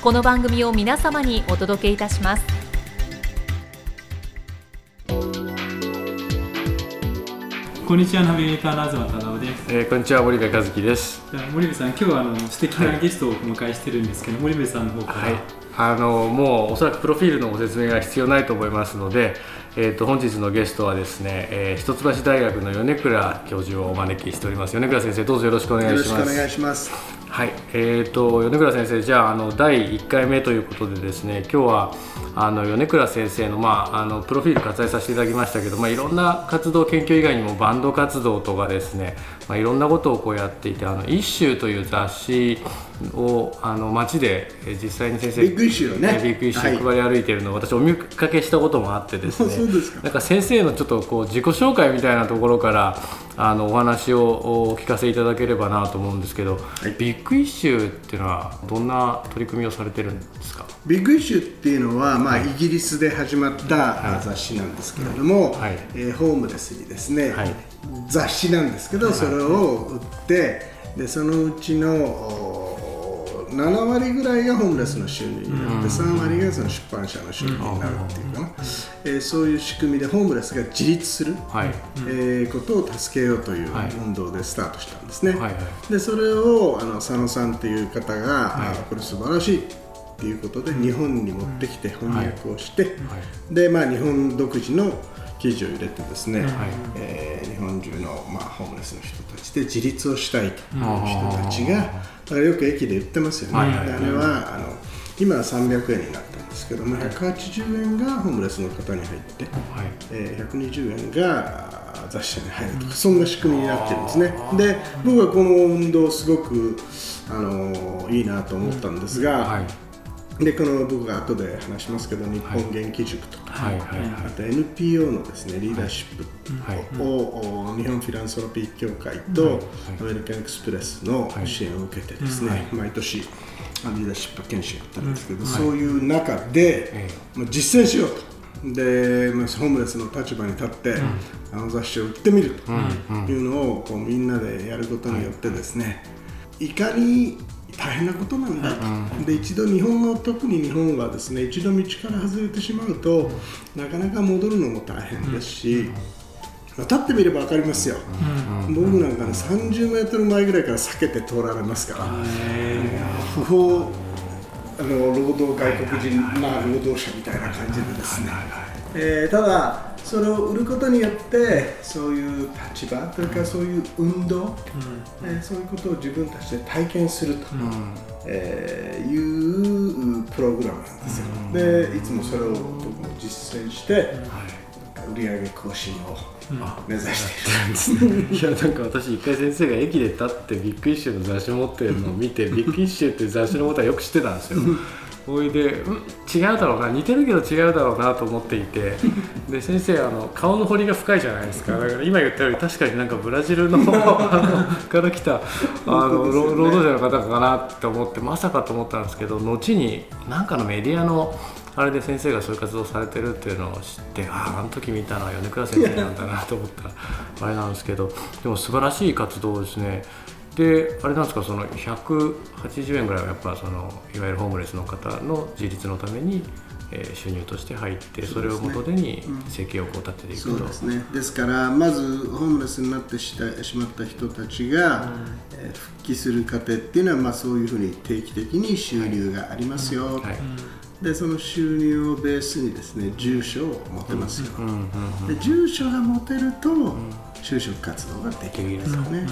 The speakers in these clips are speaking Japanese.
この番組を皆様にお届けいたしますこんにちはナビゲーターの東忠夫ですえー、こんにちは森部和樹です。森部さん今日はあの素敵なゲストをお迎えしてるんですけど、森部さんの方から、はい。あのもうおそらくプロフィールのご説明が必要ないと思いますので、えー、と本日のゲストはですね、えー、一橋大学の米倉教授をお招きしております。米倉先生どうぞよろしくお願いします。よろしくお願いします。はい、えー、と米倉先生、じゃああの第1回目ということでですね今日はあの米倉先生の,、まあ、あのプロフィール割愛させていただきましたけど、まあ、いろんな活動研究以外にもバンド活動とかですね、まあ、いろんなことをこうやっていて「あの一周」という雑誌をあの街でえー実際に先生ビッグイシューをね。ビッグイシュー配り歩いているのを私お見かけしたこともあってですね なんか先生のちょっとこう自己紹介みたいなところからあのお話をお聞かせいただければなと思うんですけど、ビッグイシューっていうのはどんな取り組みをされてるんですか？ビッグイシューっていうのは、まあ、イギリスで始まったあ雑誌なんですけれども、はい。えーホームレスにですね、はい。雑誌なんですけど、それを売ってでそのうちの7割ぐらいがホームレスの収入になって、3割がその出版社の収入になるっていうかな、えーそういう仕組みでホームレスが自立する、はい。えーことを助けようというはい。運動でスタートしたんですね。はいはいでそれをあの佐野さんという方が、あこれ素晴らしいっていうことで日本に持ってきて翻訳をして、でまあ、日本独自の記事を入れてですね、えー日本中の、まあ、ホームレスの人たちで自立をしたいという人たちが、だからよく駅で言ってますよね、はいはいであれはあの今は300円になったんですけども180円がホームレスの方に入って、えー120円が雑誌社に入るとか、そんな仕組みになってるんですねで僕はこの運動すごく、あのーいいなと思ったんですが、はいでこの僕が後で話しますけど日本元気塾とか、はい。はい。あと NPO のですねリーダーシッはい。プを、お日本フィランソロピー協会と、アメリカンエクスプレスの支援を受けてですね、毎年リーダーシップ研修やってるんですけど、そういう中で、えまあ実践しようと。でまあホームレスの立場に立って、あの雑誌を売ってみるというのをこうみんなでやることによってですね、い。かに大変なことなんだ。と、で一度日本の特に日本はですね一度道から外れてしまうと、なかなか戻るのも大変ですし、まあ立ってみれば分かりますよ、僕なんかね30メートル前ぐらいから避けて通られますから、不法あの労働外国人な労働者みたいな感じでですね、えーただそれを売ることによってそういう立場それからそういう運動、えーそういうことを自分たちで体験すると、えーいうプログラムなんですよ、でいつもそれを僕も実践して、売上更新を目指しているんですね、いやなんか私一回先生が駅で立ってビッグイシューの雑誌持ってるのを見てビッグイシューっていう雑誌のことはよく知ってたんですよほいで、うん、違うだろうな似てるけど違うだろうなと思っていて。で先生あの顔の彫りが深いじゃないですか。だから今言ったように確かになんかブラジルの から来たあの、ね。労労働者の方かなって思ってまさかと思ったんですけど後になんかのメディアのあれで先生がそういう活動されてるっていうのを知ってあああの時見たのは米倉先生なんだなと思ったらあれなんですけど。でも素晴らしい活動ですねであれなんですかその180円ぐらいはやっぱそのいわゆるホームレスの方の自立のために、えー収入として入ってそれを元手に生計をこう立てていくと、そうですね。ですからまずホームレスになってしたしまった人たちが、えー復帰する過程っていうのは、まあ、そういうふうに定期的に収入がありますよ、はい。でその収入をベースにですね住所を持てますよ、で住所が持てると、就職活動ができるんですよね、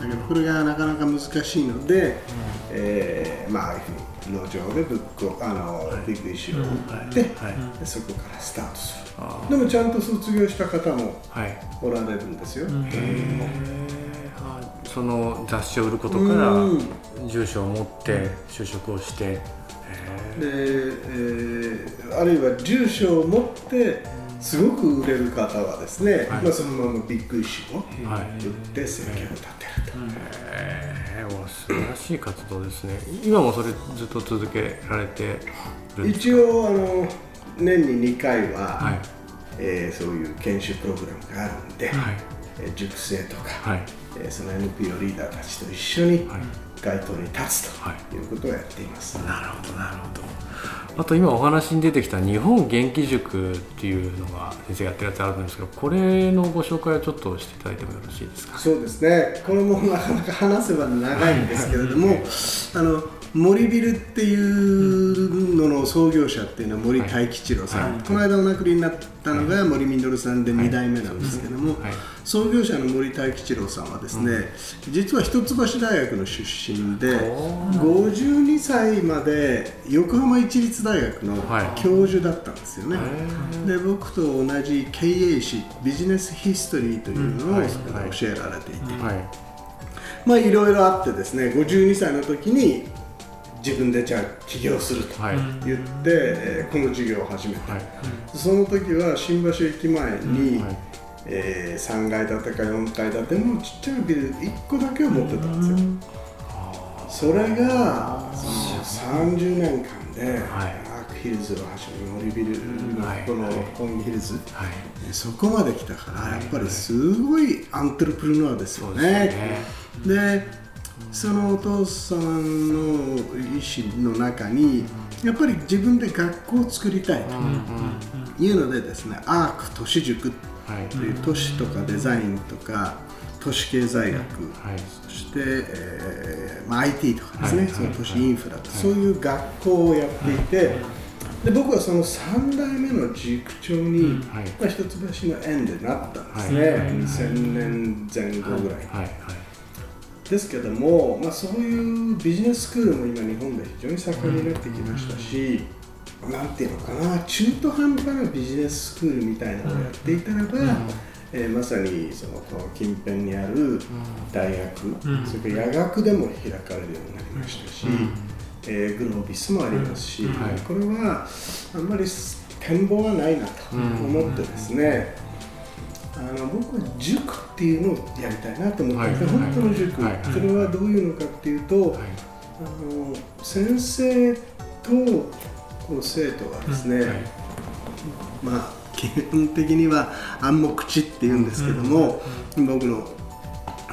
だけどこれがなかなか難しいので、えーまあああいうふうに路上でブックをあの、ビッグイシューを売って、でそこからスタートする。でもちゃんと卒業した方もはい。おられるんですよ、その雑誌を売ることからうん。住所を持って就職をして、で、えーあるいは住所を持ってすごく売れる方はですね、はい。まあ、そのままビッグイシューをはい売って生計を立てると、えー、わ素晴らしい活動ですね。今もそれずっと続けられて一応あの年に2回は、はい。えーそういう研修プログラムがあるんで、はい。えー塾生とか、はい。えーその NPO リーダーたちと一緒にはい。街頭に立つはい。ということをやっています、なるほどなるほどあと今お話に出てきた日本元気塾っていうのが先生がやってるやつあるんですけどこれのご紹介をちょっしていただいてもよろしいですか？そうですね。これもなかなか話せば長いんですけれどもあの森ビルっていうのの創業者っていうのは森大吉郎さん、はい。この間お亡くなりになったのが森実さんで2代目なんですけども、はい創業者の森大吉郎さんはですね、実は一橋大学の出身で52歳まで横浜市立大学のはい。教授だったんですよね、で僕と同じ経営史ビジネスヒストリーというのを教えられていて、はい。まあいろいろあってですね52歳の時に自分でじゃあ起業するとはい。言って、えーこの事業を始めた、はい。その時は新橋駅前に、はいえー3階建てか4階建てのちっちゃいビル1個だけを持ってたんですよ、それがその30年間で、はい。アークヒルズをはじめ森ビルのはいこの本ヒルズ、はい。そこまで来たからやっぱりすごいアントレプルノアですよね。でそのお父さんの意思の中にやっぱり自分で学校を作りたいというのでですねアーク都市塾はいとい。う都市とかデザインとか都市経済学、はいそして、えーまあ、IT とかですね、はい。その都市インフラと、そういう学校をやっていて、で僕はその3代目の塾長に、はい。まあ、一橋の縁でなったんですね、はい。2000年前後ぐらい。ですけども、まあ、そういうビジネススクールも今日本で非常に盛んになってきましたし、なんていうのかな中途半端なビジネススクールみたいなのをやっていたらば、えーまさにそのこの近辺にある大学、それから夜学でも開かれるようになりましたし、えーグロービスもありますし、はい。これはあんまり展望がないなと思ってですね、あの僕は塾っていうのをやりたいなと思っていて、はい。本当の塾、はい。それはどういうのかっていうと、はい。あの先生とこの生徒がですね、はい。まあ基本的には暗黙知っていうんですけども、僕の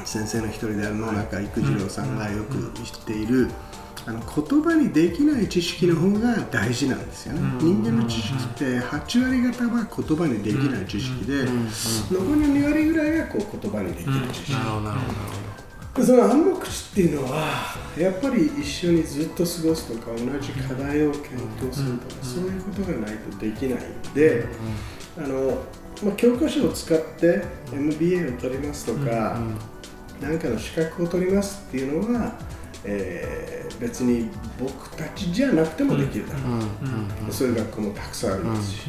先生の一人である野中育次郎さんがよく知っている、あの言葉にできない知識の方が大事なんですよね、人間の知識って8割方は言葉にできない知識で、残りの2割ぐらいがこう言葉にできる知識、その暗黙知っていうのはやっぱり一緒にずっと過ごすとか同じ課題を検討するとか、そういうことがないとできないんで、あのまあ、教科書を使って MBA を取りますとか、何かの資格を取りますっていうのは、えー別に僕たちじゃなくてもできるだろう、そういう学校もたくさんありますし、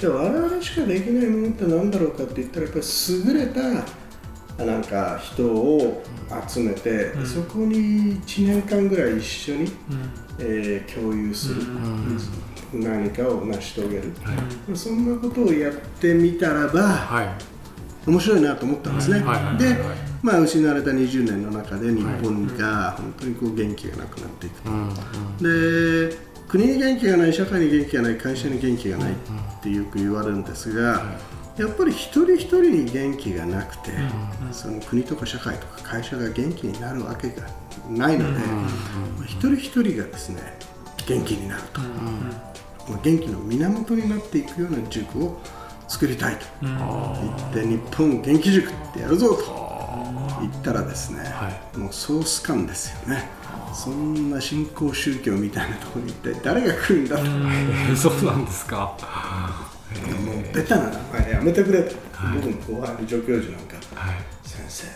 で我々しかできないものって何だろうかって言ったらやっぱり優れたなんか人を集めて、でそこに1年間ぐらい一緒に、えー共有する、何かを成し遂げる、そんなことをやってみたらばはい。面白いなと思ったんですね。はいはいはいではい。まあ、失われた20年の中で日本が本当にこう元気がなくなっていくと。うん。うん。で国に元気がない社会に元気がない会社に元気がないってよく言われるんですが、やっぱり一人一人に元気がなくて、その国とか社会とか会社が元気になるわけがないので、一人一人がですね元気になると、まあ元気の源になっていくような塾を作りたいと言って、日本元気塾ってやるぞと言ったらですね、はもうソース感ですよね。そんな新興宗教みたいなところに一体誰が来るんだと、えーそうなんですかもうベタな名前やめてくれと、僕の後輩の助教授なんか、はい先生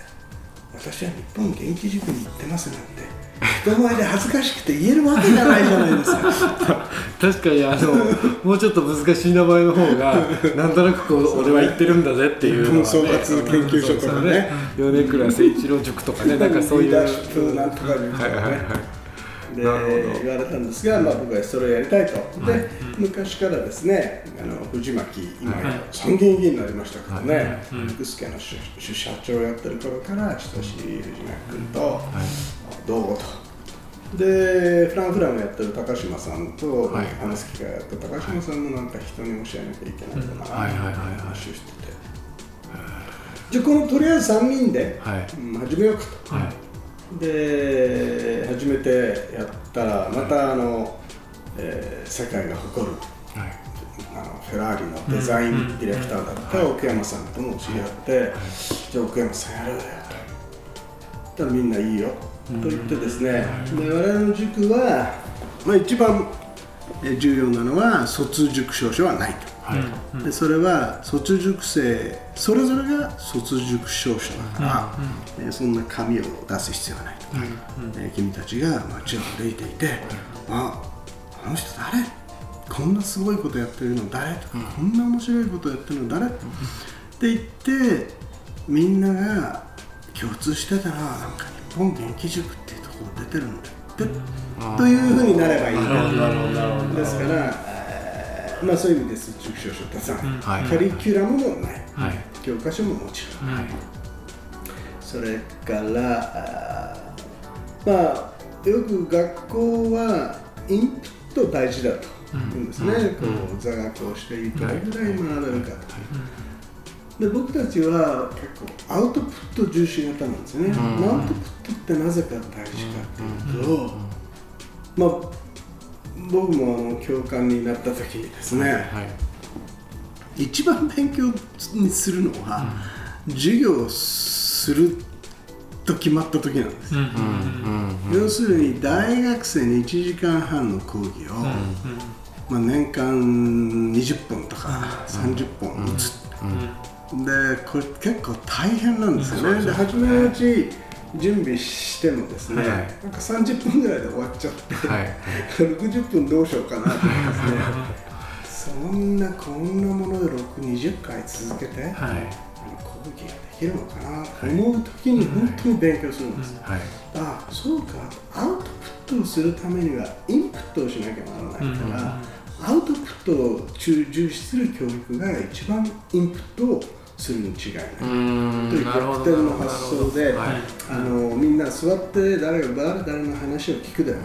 私は日本元気塾に行ってますなんて人前で恥ずかしくて言えるわけじゃないじゃないですか。確かにあのもうちょっと難しい名前の方がなんとなくこう俺は言ってるんだぜっていうのは、ね、総括研究所とかね。米倉誠一郎塾とかねなんかそういう。なんとか塾とかね、はいはいはいで言われたんですが、まあ、僕はそれをやりたいと、で昔からですねあの藤巻今や参議院議員になりましたからね、福助の主主社長をやってる頃から親しい藤巻君と、どうと。でフランフランをやってる高島さんとはい。話す機会があって高島さんもなんか人に教えなきゃいけないんだなはいはいはいはい。話をしてて。じゃあこのとりあえず3人で、始めようかと。はいで初めてやったらまたあの、えー世界が誇るはい。あのフェラーリのデザインディレクターだった奥山さんとも知り合って、じゃあ奥山さんやろうよと。言ったらみんないいよ。と言ってですね、で我々の塾は、まあ、一番えー重要なのは卒塾証書はないと。はい。でそれは卒塾生それぞれが卒塾証書だから、えーそんな紙を出す必要はないと、えー君たちが街を歩いていて、ああの人誰？こんなすごいことやってるの誰？とか、こんな面白いことやってるの誰、って言ってみんなが共通してたらなんか日本元気塾っていうところ出てるんだって、というふうになればいいですから、えーまあ、そういう意味です塾証書出さない、はい。カリキュラムもない、はい。教科書ももちろん、はい。それからまあよく学校はインプット大事だと言うんですね、こう座学をしていどれぐらい学べるかと、で僕たちは結構アウトプット重視型なんですね、アウトプットってなぜか大事かっていうと、まあ僕もあの教官になった時にですね、はい一番勉強にするのは、授業をすると決まった時なんです、うんうん要するに大学生に1時間半の講義を、まあ、年間20本とか30本打つ、でこれ結構大変なんですよね、で初めのうち準備してもですね、はい。なんか30分ぐらいで終わっちゃって、はい。60分どうしようかなと思ってですね。そんなこんなもので620回続けて、はい。あの講義ができるのかなと思う時に本当に勉強するんです、はい。ああそうか。アウトプットをするためにはインプットをしなきゃならないから、アウトプットを重重視する教育が一番インプットをするに違いない、というん逆転の発想で、はい。あのみんな座って誰が誰誰の話を聞くだよね、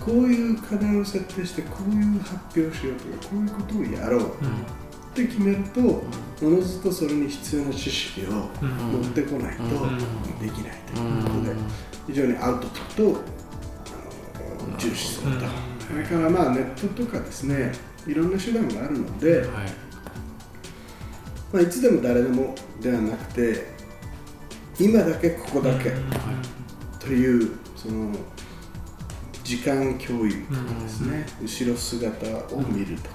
こういう課題を設定してこういう発表しようとかこういうことをやろう。って決めるとおのずとそれに必要な知識を持ってこないとできないということで非常にアウトプットを重視すると。それからまあネットとかですねいろんな手段があるので、はいまあ、いつでも誰でもではなくて今だけここだけというその時間共有とかですね、後ろ姿を見るとか、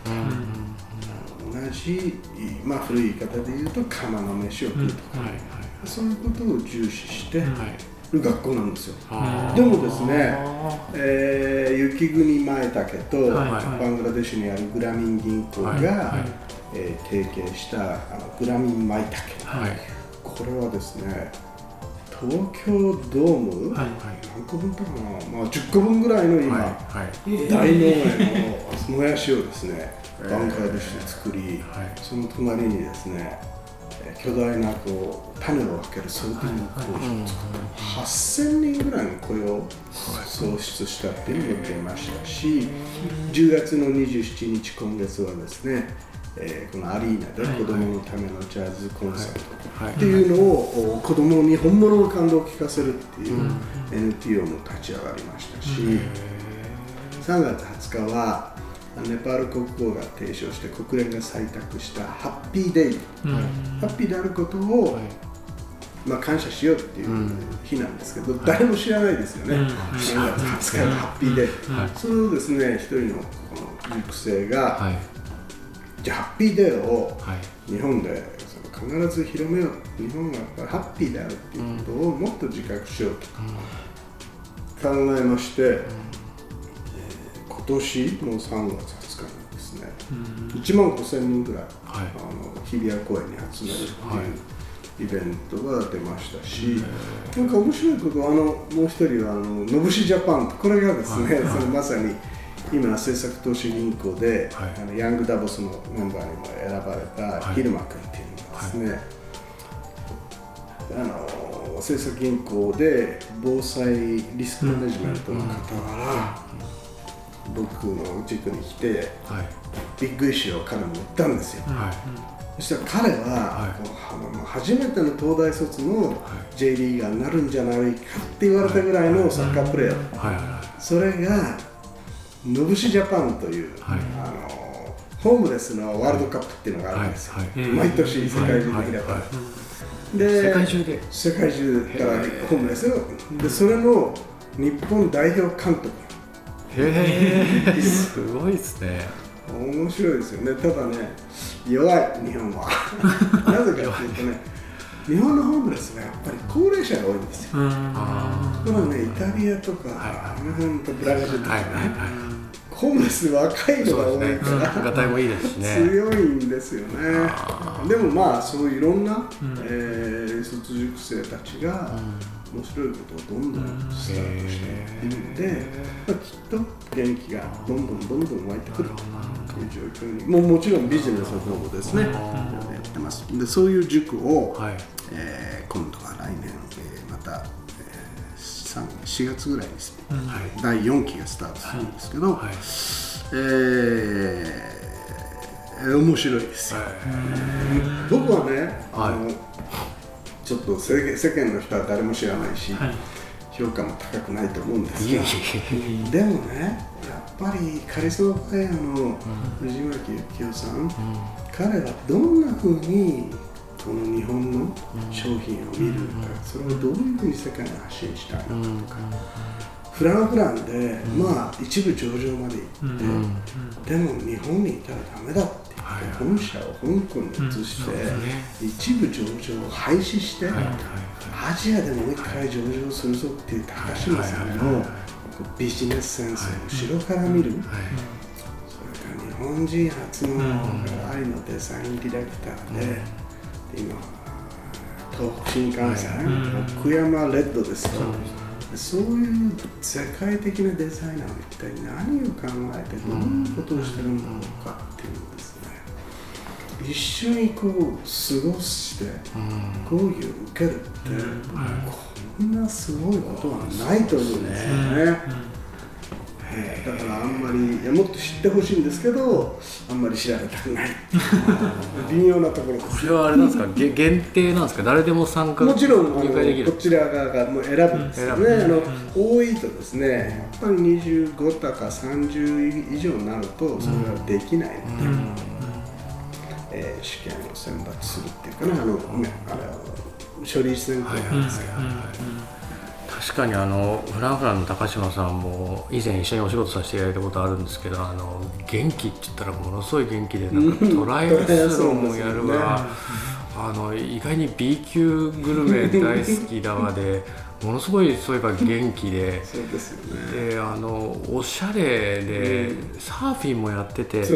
同じ、まあ、古い言い方で言うと釜の飯を食うとか、そういうことを重視して学校なんですよ。でもですね、えー雪国前竹とはい。バングラデシュにあるグラミン銀行が、はい。はい。えー提携したあのグラミン舞竹、はい。これはですね東京ドーム、はい。何個分だろうな、まあ、10個分ぐらいの今、はい。はい。大農園のもやしをですねバングラデシュで作り、はい。その隣にですねえー巨大なこう種を分けるソーティング工場を作って8000人ぐらいの雇用を創出したっていうのが出ましたし10月の27日今月はですね、えーこのアリーナで子どものためのジャズコンサートはいっていうのをお子どもに本物の感動を聞かせるっていう NPO も立ち上がりましたし、3月20日はネパール国王が提唱して国連が採択したハッピーデイ、ハッピーであることを、まあ、感謝しようっていう日なんですけど、誰も知らないですよね、うん。3月20日のハッピーデー、それをですね。一人のこの塾生が、はい。じゃあハッピーデーをはい。日本でその必ず広めよう。日本がやっぱりハッピーであるっていうことをもっと自覚しようと考えまして、えー今年の3月20日にですね、1万5000人ぐらい、はい。あの日比谷公園に集めるっていうイベントが出ましたし、なんか面白いことはあのもう一人はあののぶしジャパンこれがですね、そのまさに今政策投資銀行で、はい。あのヤングダボスのメンバーにも選ばれたはい。ヒルマ君っていうのがですね、あの政策銀行で防災リスクマネジメントの傍ら、僕の塾に来てはい。ビッグイシューを彼も言ったんですよ、はい。そしたら彼は、はい。初めての東大卒の J リーガーになるんじゃないかって言われたぐらいのサッカープレーヤー、はいはそれがのぶしジャパンという、はい。あのホームレスのワールドカップっていうのがあるんですよ、はい。はい。毎年世界中で開かれて。世界中で？世界中からホームレスの。でそれの日本代表監督いへえすごいですね。面白いですよね。ただね弱い日本は。なぜかっていうとね日本のホームレスはやっぱり高齢者が多いんですよ。ころがねイタリアとか、は日本とブラジルとかね、はいはいはいホームレス若いのが多いから、がたいもいいですしね。強いんですよね。でもまあそういろんな、えー卒塾生たちが面白いことをどんどんスタートしているので、まあ、きっと元気がどんどんどんどん湧いてくるという状況にもうもちろんビジネスの方もですねやってます。でそういう塾を、はい。えー今度は来年、えーまた、えー、3 4月ぐらいに、第4期がスタートするんですけど、はい。えー面白いですよ、僕はね、あのちょっと世間世間の人は誰も知らないし、はい。評価も高くないと思うんですがえでもねやっぱりカリスマプレイヤーの藤巻幸雄さん、彼はどんなふうにこの日本の商品を見るのか、それをどういうふうに世界に発信したいのかとか、フランフランで、まあ一部上場まで行って、でも日本にいたらダメだって言って、はい。本社を香港に移して、一部上場を廃止して、アジアでもう一回上場するぞっていう高島さんのビジネスセンスを後ろから見る、それから日本人初のありのデザインディレクターで、今東北新幹線、奥山レッドですか、そういう世界的なデザイナーは一体何を考えてどんなことをしてるんだろうかっていうのをですね一緒にこう過ごして講義を受けるって、こんなすごいことはないと思うんですよね。えーだからあんまりいやもっと知ってほしいんですけどあんまり知られたくない。微妙なところです。これはあれなんですか？げ限定なんですか？誰でも参加もちろんあのこちら側がもう選ぶんですよね、うんあの多いとですねやっぱり25とか30以上になるとそれはできないので、えー試験を選抜するっていうかねあの、ねあの書類選考なんですよ、確かにあのフランフランの高島さんも以前一緒にお仕事させていただいたことあるんですけどあの元気って言ったらものすごい元気でなんかトライアスロンもやるわ、あの意外に B 級グルメ大好きだわで ものすごいそういえば元気で。そうでね。であのおしゃれで、サーフィンもやっててね。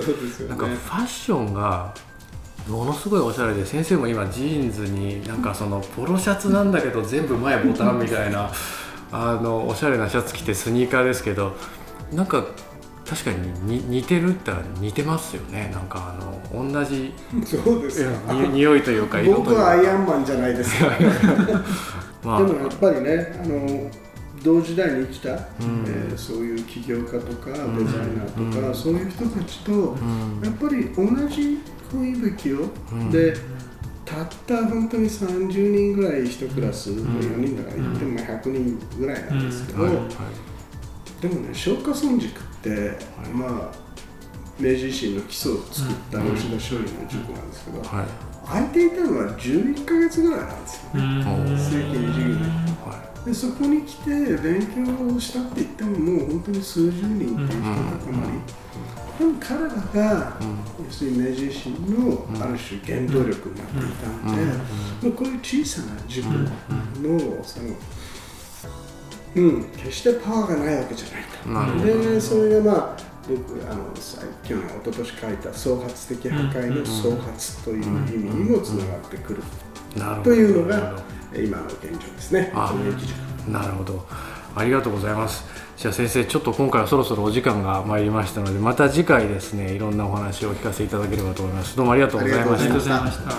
なんかファッションがものすごいおしゃれで先生も今ジーンズになんかそのポロシャツなんだけど全部前ボタンみたいなあのおしゃれなシャツ着てスニーカーですけどなんか確かにに似てるったら似てますよね。なんかあの同じそうですよ。に匂いというか僕はアイかアンマンじゃないですか まあ。でもやっぱりねあの同時代に生きた、えーそういう起業家とかデザイナーとか、そういう人たちと、やっぱり同じ恋吹きを、でたった本当に30人ぐらい1クラス、4人だから言っても100人ぐらいなんですけど、はいはいでもね松下村塾って、まあ明治維新の基礎を作った吉田松陰の塾なんですけど、はい。空いていたのは11ヶ月ぐらいなんですよね、世紀20年はでそこに来て勉強をしたって言ってももう本当に数十人っていう人塊、でも彼らが、要するに明治維新のある種原動力になっていたので、まあこういう小さな塾のその、うん、決してパワーがないわけじゃないと。でそれがまあ僕あのさ去年一昨年書いた創発的破壊の創発という意味にもつながってくる。というのが今の現状ですね。なるほどありがとうございます。じゃあ先生ちょっと今回はそろそろお時間が参りましたのでまた次回ですねいろんなお話をお聞かせいただければと思います。どうもありがとうございまありがとうございました。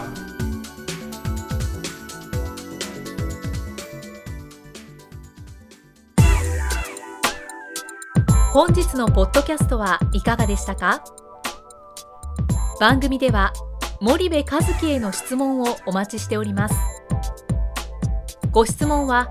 本日のポッドキャストはいかがでしたか？番組では森部一樹への質問をお待ちしております。ご質問は